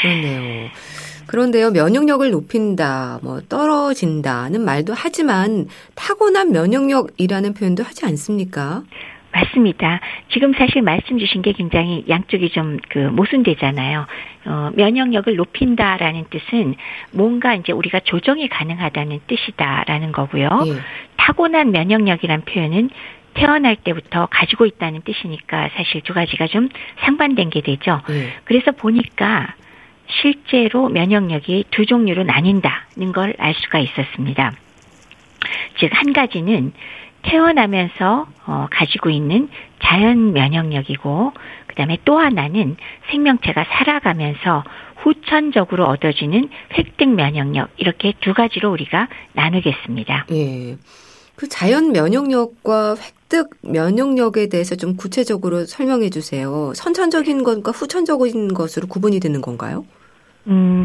그렇네요. 그런데요, 면역력을 높인다, 뭐, 떨어진다는 말도 하지만 타고난 면역력이라는 표현도 하지 않습니까? 맞습니다. 지금 사실 말씀 주신 게 굉장히 양쪽이 좀 그 모순되잖아요. 어, 면역력을 높인다라는 뜻은 뭔가 이제 우리가 조정이 가능하다는 뜻이다라는 거고요. 예. 타고난 면역력이란 표현은 태어날 때부터 가지고 있다는 뜻이니까 사실 두 가지가 좀 상반된 게 되죠. 예. 그래서 보니까 실제로 면역력이 두 종류로 나뉜다는 걸 알 수가 있었습니다. 즉, 한 가지는 태어나면서 어, 가지고 있는 자연 면역력이고 그다음에 또 하나는 생명체가 살아가면서 후천적으로 얻어지는 획득 면역력 이렇게 두 가지로 우리가 나누겠습니다. 예. 그 자연 면역력과 획득 면역력에 대해서 좀 구체적으로 설명해 주세요. 선천적인 것과 후천적인 것으로 구분이 되는 건가요? 음,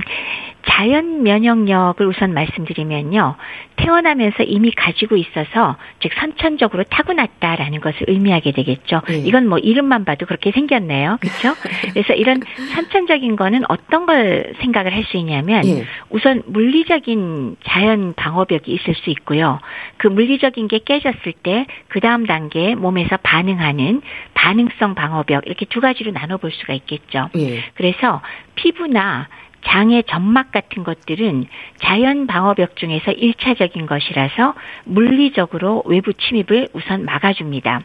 자연 면역력을 우선 말씀드리면요. 태어나면서 이미 가지고 있어서 즉 선천적으로 타고났다라는 것을 의미하게 되겠죠. 네. 이건 뭐 이름만 봐도 그렇게 생겼네요. 그렇죠? 그래서 이런 선천적인 거는 어떤 걸 생각을 할 수 있냐면 네. 우선 물리적인 자연 방어벽이 있을 수 있고요. 그 물리적인 게 깨졌을 때 그 다음 단계 몸에서 반응하는 반응성 방어벽 이렇게 두 가지로 나눠 볼 수가 있겠죠. 네. 그래서 피부나 장의 점막 같은 것들은 자연 방어벽 중에서 1차적인 것이라서 물리적으로 외부 침입을 우선 막아줍니다.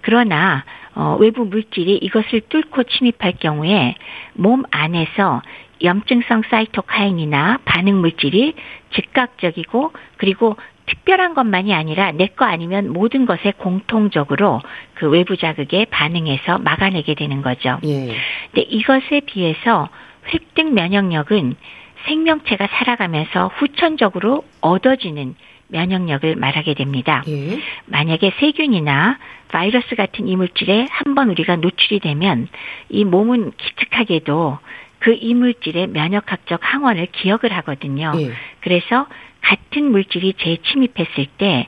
그러나 어, 외부 물질이 이것을 뚫고 침입할 경우에 몸 안에서 염증성 사이토카인이나 반응 물질이 즉각적이고 그리고 특별한 것만이 아니라 내 거 아니면 모든 것에 공통적으로 그 외부 자극에 반응해서 막아내게 되는 거죠. 예. 근데 이것에 비해서 획득 면역력은 생명체가 살아가면서 후천적으로 얻어지는 면역력을 말하게 됩니다. 예. 만약에 세균이나 바이러스 같은 이물질에 한번 우리가 노출이 되면 이 몸은 기특하게도 그 이물질의 면역학적 항원을 기억을 하거든요. 예. 그래서 같은 물질이 재침입했을 때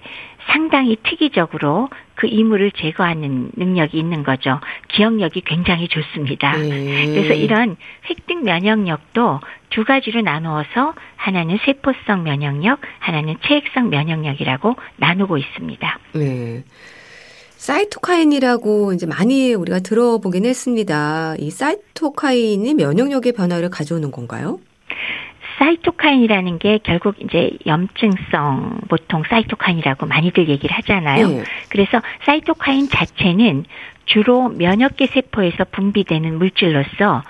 상당히 특이적으로 그 이물을 제거하는 능력이 있는 거죠. 기억력이 굉장히 좋습니다. 네. 그래서 이런 획득 면역력도 두 가지로 나누어서 하나는 세포성 면역력, 하나는 체액성 면역력이라고 나누고 있습니다. 네. 사이토카인이라고 이제 많이 우리가 들어보긴 했습니다. 이 사이토카인이 면역력의 변화를 가져오는 건가요? 사이토카인이라는 게 결국 이제 염증성 보통 사이토카인이라고 많이들 얘기를 하잖아요. 네. 그래서 사이토카인 자체는 주로 면역계 세포에서 분비되는 물질로서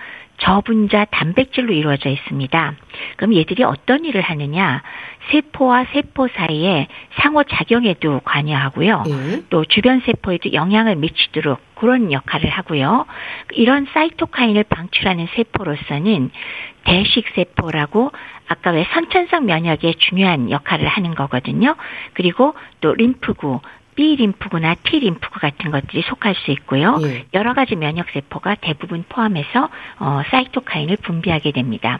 저분자 단백질로 이루어져 있습니다. 그럼 얘들이 어떤 일을 하느냐? 세포와 세포 사이에 상호 작용에도 관여하고요. 네. 또 주변 세포에도 영향을 미치도록 그런 역할을 하고요. 이런 사이토카인을 방출하는 세포로서는 대식 세포라고 아까 왜 선천성 면역에 중요한 역할을 하는 거거든요. 그리고 또 림프구, B 림프구나 T 림프구 같은 것들이 속할 수 있고요. 예. 여러 가지 면역 세포가 대부분 포함해서 어, 사이토카인을 분비하게 됩니다.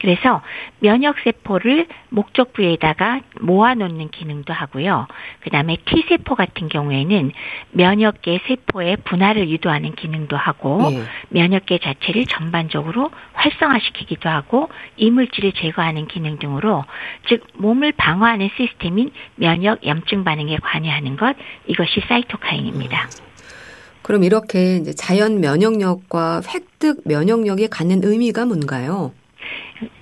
그래서 면역 세포를 목적 부에다가 모아놓는 기능도 하고요. 그다음에 T 세포 같은 경우에는 면역계 세포의 분할을 유도하는 기능도 하고 예. 면역계 자체를 전반적으로 활성화시키기도 하고 이물질을 제거하는 기능 등으로 즉 몸을 방어하는 시스템인 면역 염증 반응에 관여하는 것 이것이 사이토카인입니다. 그럼 이렇게 이제 자연 면역력과 획득 면역력이 갖는 의미가 뭔가요?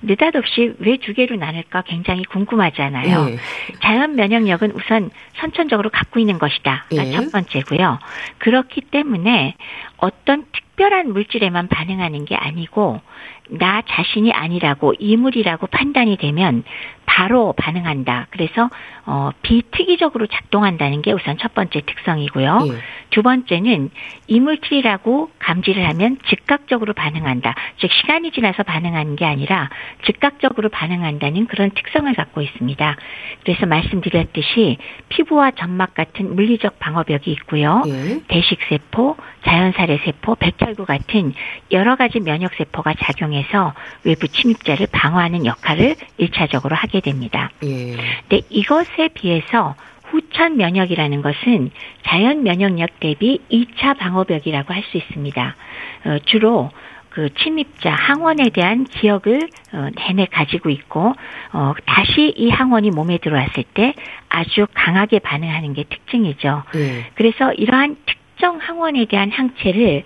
느닷없이 왜 두 개로 나눌까 굉장히 궁금하잖아요. 예. 자연 면역력은 우선 선천적으로 갖고 있는 것이다. 예. 첫 번째고요. 그렇기 때문에 어떤 특별한 물질에만 반응하는 게 아니고 나 자신이 아니라고 이물이라고 판단이 되면 바로 반응한다. 그래서 어, 비특이적으로 작동한다는 게 우선 첫 번째 특성이고요. 예. 두 번째는 이물질이라고 감지를 하면 즉각적으로 반응한다. 즉 시간이 지나서 반응하는 게 아니라 즉각적으로 반응한다는 그런 특성을 갖고 있습니다. 그래서 말씀드렸듯이 피부와 점막 같은 물리적 방어벽이 있고요. 예. 대식세포, 자연살해세포, 백혈구 같은 여러 가지 면역세포가 작용 해서 외부 침입자를 방어하는 역할을 일차적으로 하게 됩니다. 예. 근데 이것에 비해서 후천 면역이라는 것은 자연 면역력 대비 2차 방어벽이라고 할 수 있습니다. 어, 주로 그 침입자 항원에 대한 기억을 어, 내내 가지고 있고 어, 다시 이 항원이 몸에 들어왔을 때 아주 강하게 반응하는 게 특징이죠. 예. 그래서 이러한 특정 항원에 대한 항체를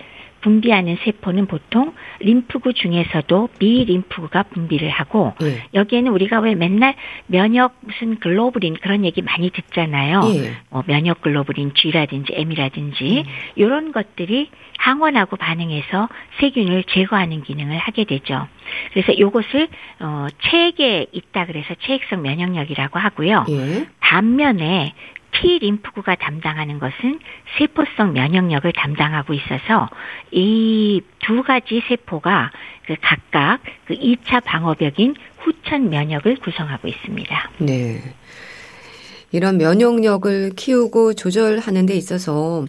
분비하는 세포는 보통 림프구 중에서도 비림프구가 분비를 하고 예. 여기에는 우리가 왜 맨날 면역 무슨 글로불린 그런 얘기 많이 듣잖아요. 예. 뭐 면역 글로불린 G라든지 M이라든지 음. 이런 것들이 항원하고 반응해서 세균을 제거하는 기능을 하게 되죠. 그래서 이것을 어 체액에 있다 그래서 체액성 면역력이라고 하고요. 예. 반면에 T 림프구가 담당하는 것은 세포성 면역력을 담당하고 있어서 이 두 가지 세포가 그 각각 그 2차 방어벽인 후천 면역을 구성하고 있습니다. 네. 이런 면역력을 키우고 조절하는 데 있어서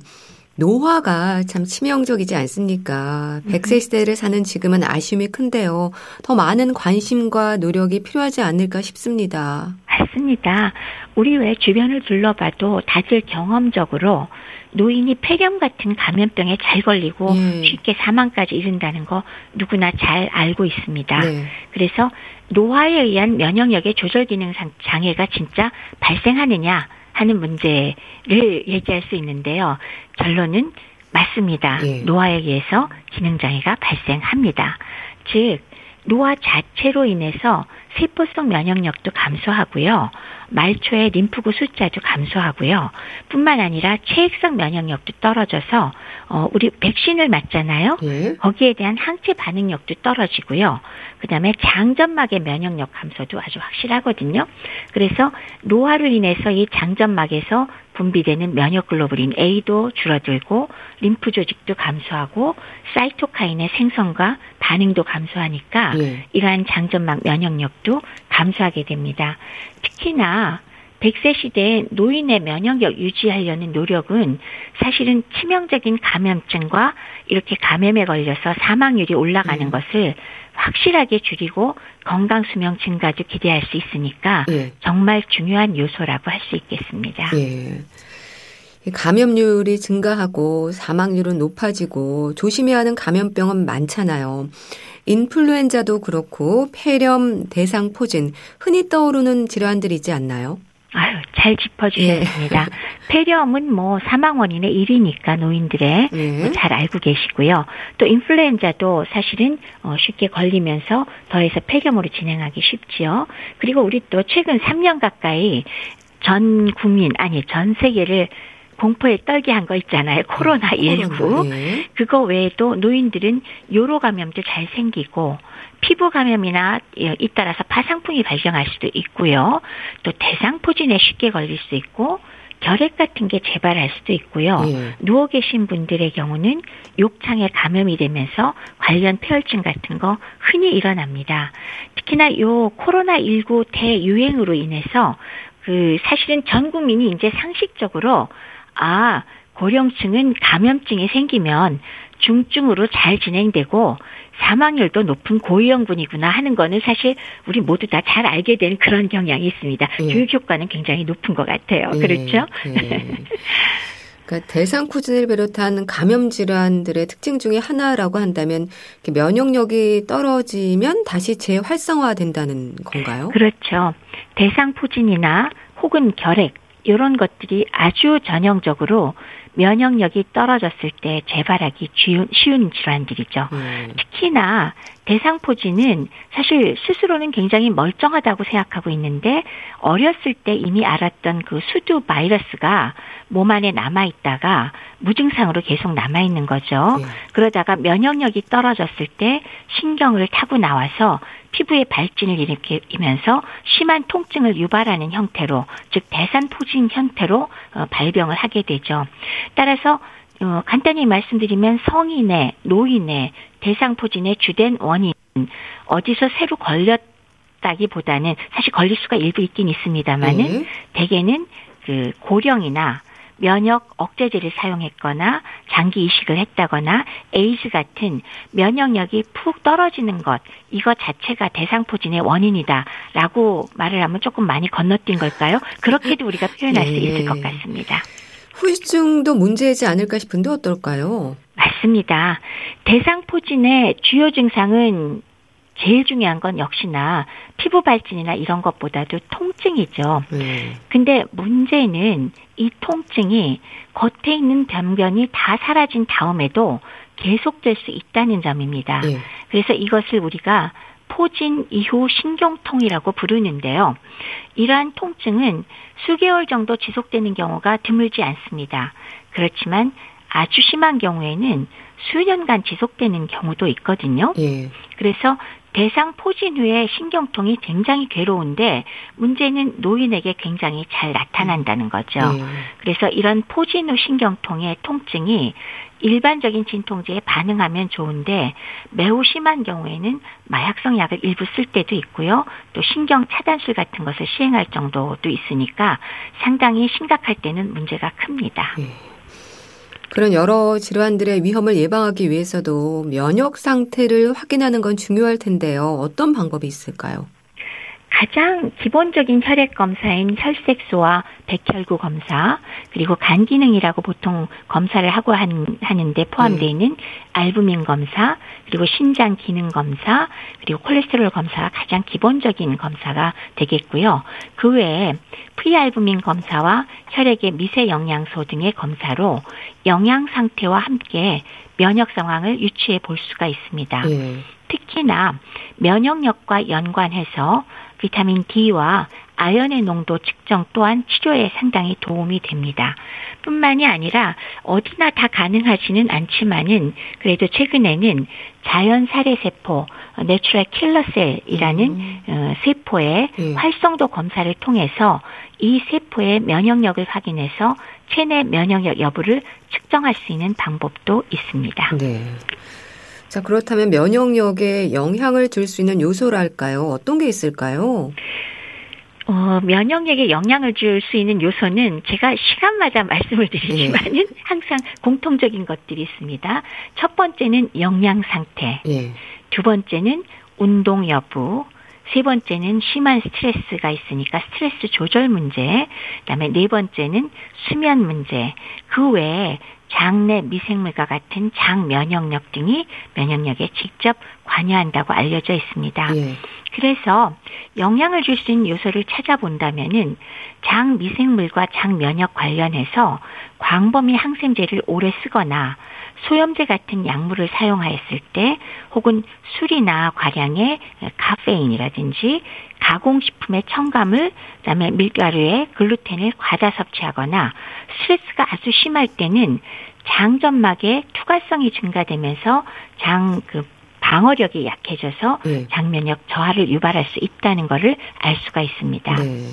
노화가 참 치명적이지 않습니까? 100세 음. 시대를 사는 지금은 아쉬움이 큰데요. 더 많은 관심과 노력이 필요하지 않을까 싶습니다. 맞습니다. 우리 왜 주변을 둘러봐도 다들 경험적으로 노인이 폐렴 같은 감염병에 잘 걸리고 네. 쉽게 사망까지 이른다는 거 누구나 잘 알고 있습니다. 네. 그래서 노화에 의한 면역력의 조절 기능 장애가 진짜 발생하느냐 하는 문제를 얘기할 수 있는데요. 결론은 맞습니다. 예. 노화에 의해서 기능 장애가 발생합니다. 즉, 노화 자체로 인해서 세포성 면역력도 감소하고요. 말초의 림프구 숫자도 감소하고요. 뿐만 아니라 체액성 면역력도 떨어져서 어, 우리 백신을 맞잖아요. 예. 거기에 대한 항체 반응력도 떨어지고요. 그다음에 장점막의 면역력 감소도 아주 확실하거든요. 그래서 노화를 인해서 이 장점막에서 분비되는 면역글로불린 A도 줄어들고 림프 조직도 감소하고 사이토카인의 생성과 반응도 감소하니까 예. 이러한 장점막 면역력도 감소하게 됩니다. 특히나 100세 시대에 노인의 면역력 유지하려는 노력은 사실은 치명적인 감염증과 이렇게 감염에 걸려서 사망률이 올라가는 음. 것을 확실하게 줄이고 건강 수명 증가도 기대할 수 있으니까 예. 정말 중요한 요소라고 할 수 있겠습니다. 예. 감염률이 증가하고 사망률은 높아지고 조심해야 하는 감염병은 많잖아요. 인플루엔자도 그렇고 폐렴, 대상포진 흔히 떠오르는 질환들이지 않나요? 아유, 잘 짚어주셨습니다. 예. 폐렴은 뭐 사망 원인의 1위니까 노인들의 예. 잘 알고 계시고요. 또 인플루엔자도 사실은 어, 쉽게 걸리면서 더해서 폐렴으로 진행하기 쉽지요. 그리고 우리 또 최근 3년 가까이 전 국민 아니 전 세계를 공포에 떨게 한 거 있잖아요. 코로나 19. 네. 그거 외에도 노인들은 요로 감염도 잘 생기고 피부 감염이나 잇따라서 파상풍이 발생할 수도 있고요. 또 대상포진에 쉽게 걸릴 수 있고 결핵 같은 게 재발할 수도 있고요. 예. 누워 계신 분들의 경우는 욕창에 감염이 되면서 관련 폐혈증 같은 거 흔히 일어납니다. 특히나 요 코로나19 대유행으로 인해서 그 사실은 전 국민이 이제 상식적으로 아, 고령층은 감염증이 생기면 중증으로 잘 진행되고 사망률도 높은 고위험군이구나 하는 거는 사실 우리 모두 다 잘 알게 된 그런 경향이 있습니다. 예. 교육 효과는 굉장히 높은 것 같아요. 예. 그렇죠? 예. 그러니까 대상포진을 비롯한 감염 질환들의 특징 중에 하나라고 한다면 면역력이 떨어지면 다시 재활성화된다는 건가요? 그렇죠. 대상 포진이나 혹은 결핵 이런 것들이 아주 전형적으로 면역력이 떨어졌을 때 재발하기 쉬운 질환들이죠. 음. 특히나 대상포진은 사실 스스로는 굉장히 멀쩡하다고 생각하고 있는데 어렸을 때 이미 알았던 그 수두 바이러스가 몸 안에 남아 있다가 무증상으로 계속 남아 있는 거죠. 네. 그러다가 면역력이 떨어졌을 때 신경을 타고 나와서 피부에 발진을 일으키면서 심한 통증을 유발하는 형태로 즉 대산포진 형태로 어, 발병을 하게 되죠. 따라서 어, 간단히 말씀드리면 성인의, 노인의 대상포진의 주된 원인 어디서 새로 걸렸다기보다는 사실 걸릴 수가 일부 있긴 있습니다만은 네. 대개는 그 고령이나 면역 억제제를 사용했거나 장기 이식을 했다거나 에이즈 같은 면역력이 푹 떨어지는 것 이것 자체가 대상포진의 원인이다라고 말을 하면 조금 많이 건너뛴 걸까요? 그렇게도 우리가 표현할 네. 수 있을 것 같습니다. 후유증도 문제이지 않을까 싶은데 어떨까요? 맞습니다. 대상포진의 주요 증상은 제일 중요한 건 역시나 피부 발진이나 이런 것보다도 통증이죠. 네. 근데 문제는 이 통증이 겉에 있는 병변이 다 사라진 다음에도 계속될 수 있다는 점입니다. 네. 그래서 이것을 우리가 포진 이후 신경통이라고 부르는데요. 이러한 통증은 수개월 정도 지속되는 경우가 드물지 않습니다. 그렇지만 아주 심한 경우에는 수년간 지속되는 경우도 있거든요. 예. 그래서 대상 포진 후에 신경통이 굉장히 괴로운데 문제는 노인에게 굉장히 잘 나타난다는 거죠. 예. 그래서 이런 포진 후 신경통의 통증이 일반적인 진통제에 반응하면 좋은데 매우 심한 경우에는 마약성 약을 일부 쓸 때도 있고요. 또 신경 차단술 같은 것을 시행할 정도도 있으니까 상당히 심각할 때는 문제가 큽니다. 예. 그런 여러 질환들의 위험을 예방하기 위해서도 면역 상태를 확인하는 건 중요할 텐데요. 어떤 방법이 있을까요? 가장 기본적인 혈액 검사인 혈색소와 백혈구 검사 그리고 간 기능이라고 보통 검사를 하고 한, 하는데 포함되어 있는 알부민 검사 그리고 신장 기능 검사 그리고 콜레스테롤 검사가 가장 기본적인 검사가 되겠고요. 그 외에 프리알부민 검사와 혈액의 미세 영양소 등의 검사로 영양 상태와 함께 면역 상황을 유추해 볼 수가 있습니다. 네. 특히나 면역력과 연관해서 비타민 D와 아연의 농도 측정 또한 치료에 상당히 도움이 됩니다. 뿐만이 아니라 어디나 다 가능하지는 않지만은 그래도 최근에는 자연 살해 세포 natural killer cell이라는 음. 어, 세포의 음. 활성도 검사를 통해서 이 세포의 면역력을 확인해서 체내 면역력 여부를 측정할 수 있는 방법도 있습니다. 네. 자, 그렇다면 면역력에 영향을 줄 수 있는 요소랄까요? 어떤 게 있을까요? 어, 면역력에 영향을 줄 수 있는 요소는 제가 시간마다 말씀을 드리지만은 예. 항상 공통적인 것들이 있습니다. 첫 번째는 영양 상태. 예. 두 번째는 운동 여부. 세 번째는 심한 스트레스가 있으니까 스트레스 조절 문제. 그다음에 네 번째는 수면 문제. 그 외에 장내 미생물과 같은 장 면역력 등이 면역력에 직접 관여한다고 알려져 있습니다. 예. 그래서 영향을 줄 수 있는 요소를 찾아본다면은 장 미생물과 장 면역 관련해서 광범위 항생제를 오래 쓰거나 소염제 같은 약물을 사용하였을 때 혹은 술이나 과량의 카페인이라든지 가공식품의 첨가물, 그다음에 밀가루에 글루텐을 과다 섭취하거나 스트레스가 아주 심할 때는 장점막의 투과성이 증가되면서 장 그 방어력이 약해져서 네. 장면역 저하를 유발할 수 있다는 것을 알 수가 있습니다. 네.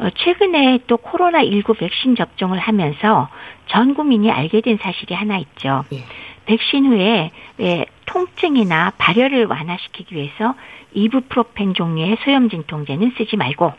어, 최근에 또 코로나 19 백신 접종을 하면서 전 국민이 알게 된 사실이 하나 있죠. 네. 백신 후에 왜 통증이나 발열을 완화시키기 위해서 이브프로펜 종류의 소염 진통제는 쓰지 말고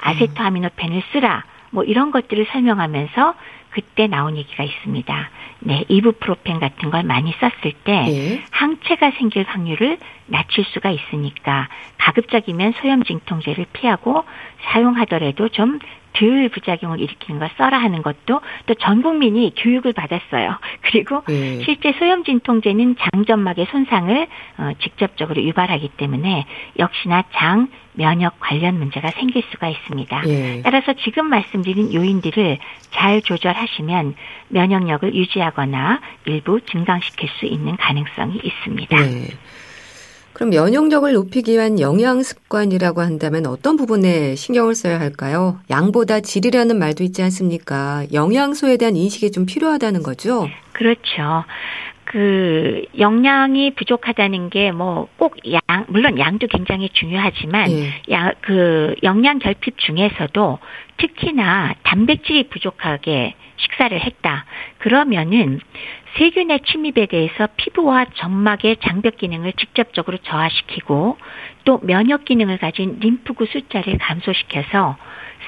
아세토아미노펜을 쓰라. 뭐 이런 것들을 설명하면서 그때 나온 얘기가 있습니다. 네, 이브프로펜 같은 걸 많이 썼을 때 네. 항체가 생길 확률을 낮출 수가 있으니까 가급적이면 소염 진통제를 피하고 사용하더라도 좀 듀을 부작용을 일으키는 걸 써라 하는 것도 또 전 국민이 교육을 받았어요. 그리고 네. 실제 소염 진통제는 장점막의 손상을 어, 직접적으로 유발하기 때문에 역시나 장 면역 관련 문제가 생길 수가 있습니다. 예. 따라서 지금 말씀드린 요인들을 잘 조절하시면 면역력을 유지하거나 일부 증강시킬 수 있는 가능성이 있습니다. 예. 그럼 면역력을 높이기 위한 영양 습관이라고 한다면 어떤 부분에 신경을 써야 할까요? 양보다 질이라는 말도 있지 않습니까? 영양소에 대한 인식이 좀 필요하다는 거죠? 그렇죠. 그 영양이 부족하다는 게 뭐 꼭 양 물론 양도 굉장히 중요하지만 예. 양그 영양 결핍 중에서도 특히나 단백질이 부족하게 식사를 했다. 그러면은 세균의 침입에 대해서 피부와 점막의 장벽 기능을 직접적으로 저하시키고 또 면역 기능을 가진 림프구 숫자를 감소시켜서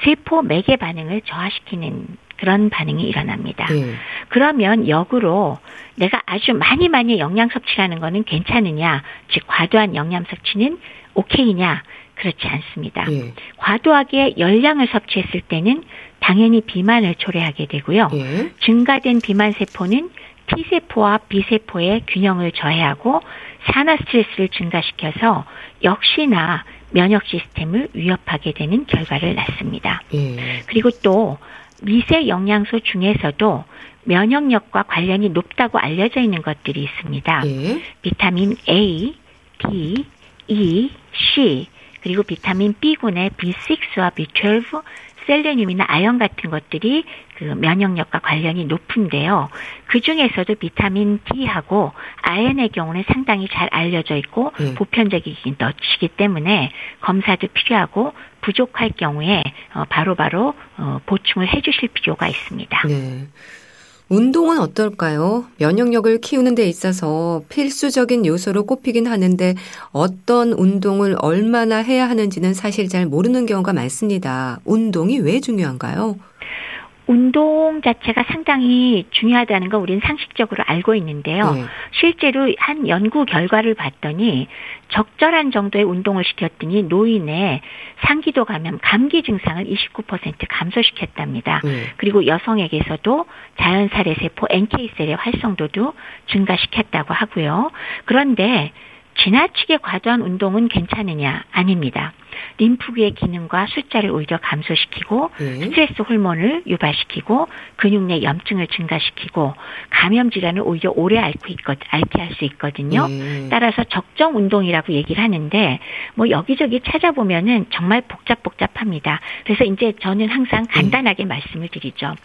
세포 매개 반응을 저하시키는 그런 반응이 일어납니다. 네. 그러면 역으로 내가 아주 많이 많이 영양 섭취하는 거는 괜찮으냐, 즉 과도한 영양 섭취는 오케이냐, 그렇지 않습니다. 네. 과도하게 열량을 섭취했을 때는 당연히 비만을 초래하게 되고요. 네. 증가된 비만 세포는 T세포와 B세포의 균형을 저해하고 산화 스트레스를 증가시켜서 역시나 면역 시스템을 위협하게 되는 결과를 낳습니다. 예. 그리고 또 미세 영양소 중에서도 면역력과 관련이 높다고 알려져 있는 것들이 있습니다. 예. 비타민 A, D, E, C, 그리고 비타민 B군의 B6와 B12, 셀레늄이나 아연 같은 것들이 그 면역력과 관련이 높은데요. 그 중에서도 비타민 D하고 아연의 경우는 상당히 잘 알려져 있고 네. 보편적이긴 것이기 때문에 검사도 필요하고 부족할 경우에 어, 바로바로 바로 어, 보충을 해주실 필요가 있습니다. 네. 운동은 어떨까요? 면역력을 키우는 데 있어서 필수적인 요소로 꼽히긴 하는데 어떤 운동을 얼마나 해야 하는지는 사실 잘 모르는 경우가 많습니다. 운동이 왜 중요한가요? 운동 자체가 상당히 중요하다는 거 우리는 상식적으로 알고 있는데요. 네. 실제로 한 연구 결과를 봤더니 적절한 정도의 운동을 시켰더니 노인의 상기도 감염, 감기 증상을 29% 감소시켰답니다. 네. 그리고 여성에게서도 자연살해 세포 NK셀의 활성도도 증가시켰다고 하고요. 그런데 지나치게 과도한 운동은 괜찮으냐? 아닙니다. 림프구의 기능과 숫자를 오히려 감소시키고 네. 스트레스 호르몬을 유발시키고 근육 내 염증을 증가시키고 감염 질환을 오히려 오래 앓고 있거 앓게 할 수 있거든요. 네. 따라서 적정 운동이라고 얘기를 하는데 뭐 여기저기 찾아보면은 정말 복잡복잡합니다. 그래서 이제 저는 항상 간단하게 네. 말씀을 드리죠.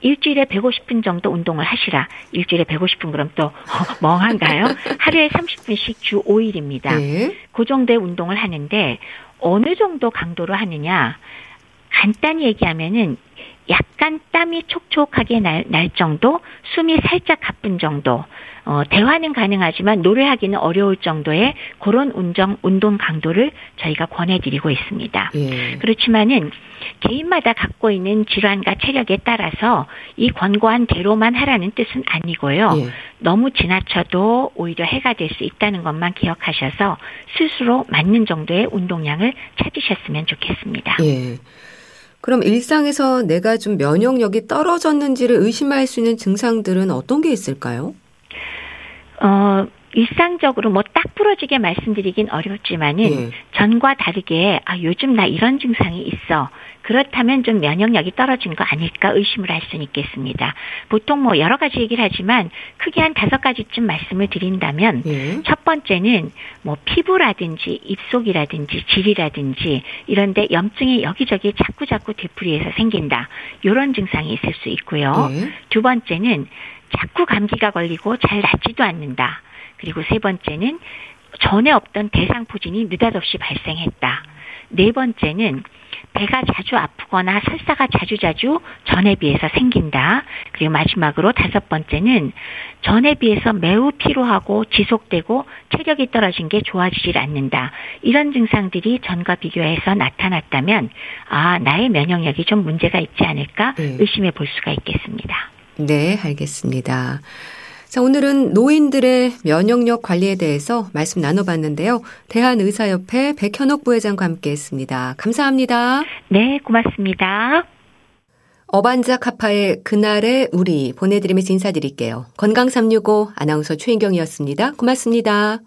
일주일에 150분 정도 운동을 하시라. 일주일에 150분 그럼 또 멍한가요? 하루에 30분씩 주 5일입니다. 네. 그 정도의 운동을 하는데 어느 정도 강도로 하느냐? 간단히 얘기하면은 약간 땀이 촉촉하게 날, 날 정도, 숨이 살짝 가쁜 정도, 어, 대화는 가능하지만 노래하기는 어려울 정도의 그런 운정, 운동 강도를 저희가 권해드리고 있습니다. 예. 그렇지만은 개인마다 갖고 있는 질환과 체력에 따라서 이 권고한 대로만 하라는 뜻은 아니고요. 예. 너무 지나쳐도 오히려 해가 될 수 있다는 것만 기억하셔서 스스로 맞는 정도의 운동량을 찾으셨으면 좋겠습니다. 예. 그럼 일상에서 내가 좀 면역력이 떨어졌는지를 의심할 수 있는 증상들은 어떤 게 있을까요? 어, 일상적으로 뭐 딱 부러지게 말씀드리긴 어렵지만은 네. 전과 다르게 아 요즘 나 이런 증상이 있어. 그렇다면 좀 면역력이 떨어진 거 아닐까 의심을 할 수는 있겠습니다. 보통 뭐 여러 가지 얘기를 하지만 크게 한 다섯 가지쯤 말씀을 드린다면 네. 첫 번째는 뭐 피부라든지 입속이라든지 질이라든지 이런데 염증이 여기저기 자꾸 자꾸 되풀이해서 생긴다. 이런 증상이 있을 수 있고요. 네. 두 번째는 자꾸 감기가 걸리고 잘 낫지도 않는다. 그리고 세 번째는 전에 없던 대상 포진이 느닷없이 발생했다. 네 번째는 배가 자주 아프거나 설사가 자주자주 전에 비해서 생긴다. 그리고 마지막으로 다섯 번째는 전에 비해서 매우 피로하고 지속되고 체력이 떨어진 게 좋아지질 않는다. 이런 증상들이 전과 비교해서 나타났다면 아 나의 면역력이 좀 문제가 있지 않을까 네. 의심해 볼 수가 있겠습니다. 네, 알겠습니다. 자, 오늘은 노인들의 면역력 관리에 대해서 말씀 나눠봤는데요. 대한의사협회 백현옥 부회장과 함께 했습니다. 감사합니다. 네, 고맙습니다. 어반자 카파의 그날의 우리 보내드리면서 인사드릴게요. 건강365 아나운서 최인경이었습니다. 고맙습니다.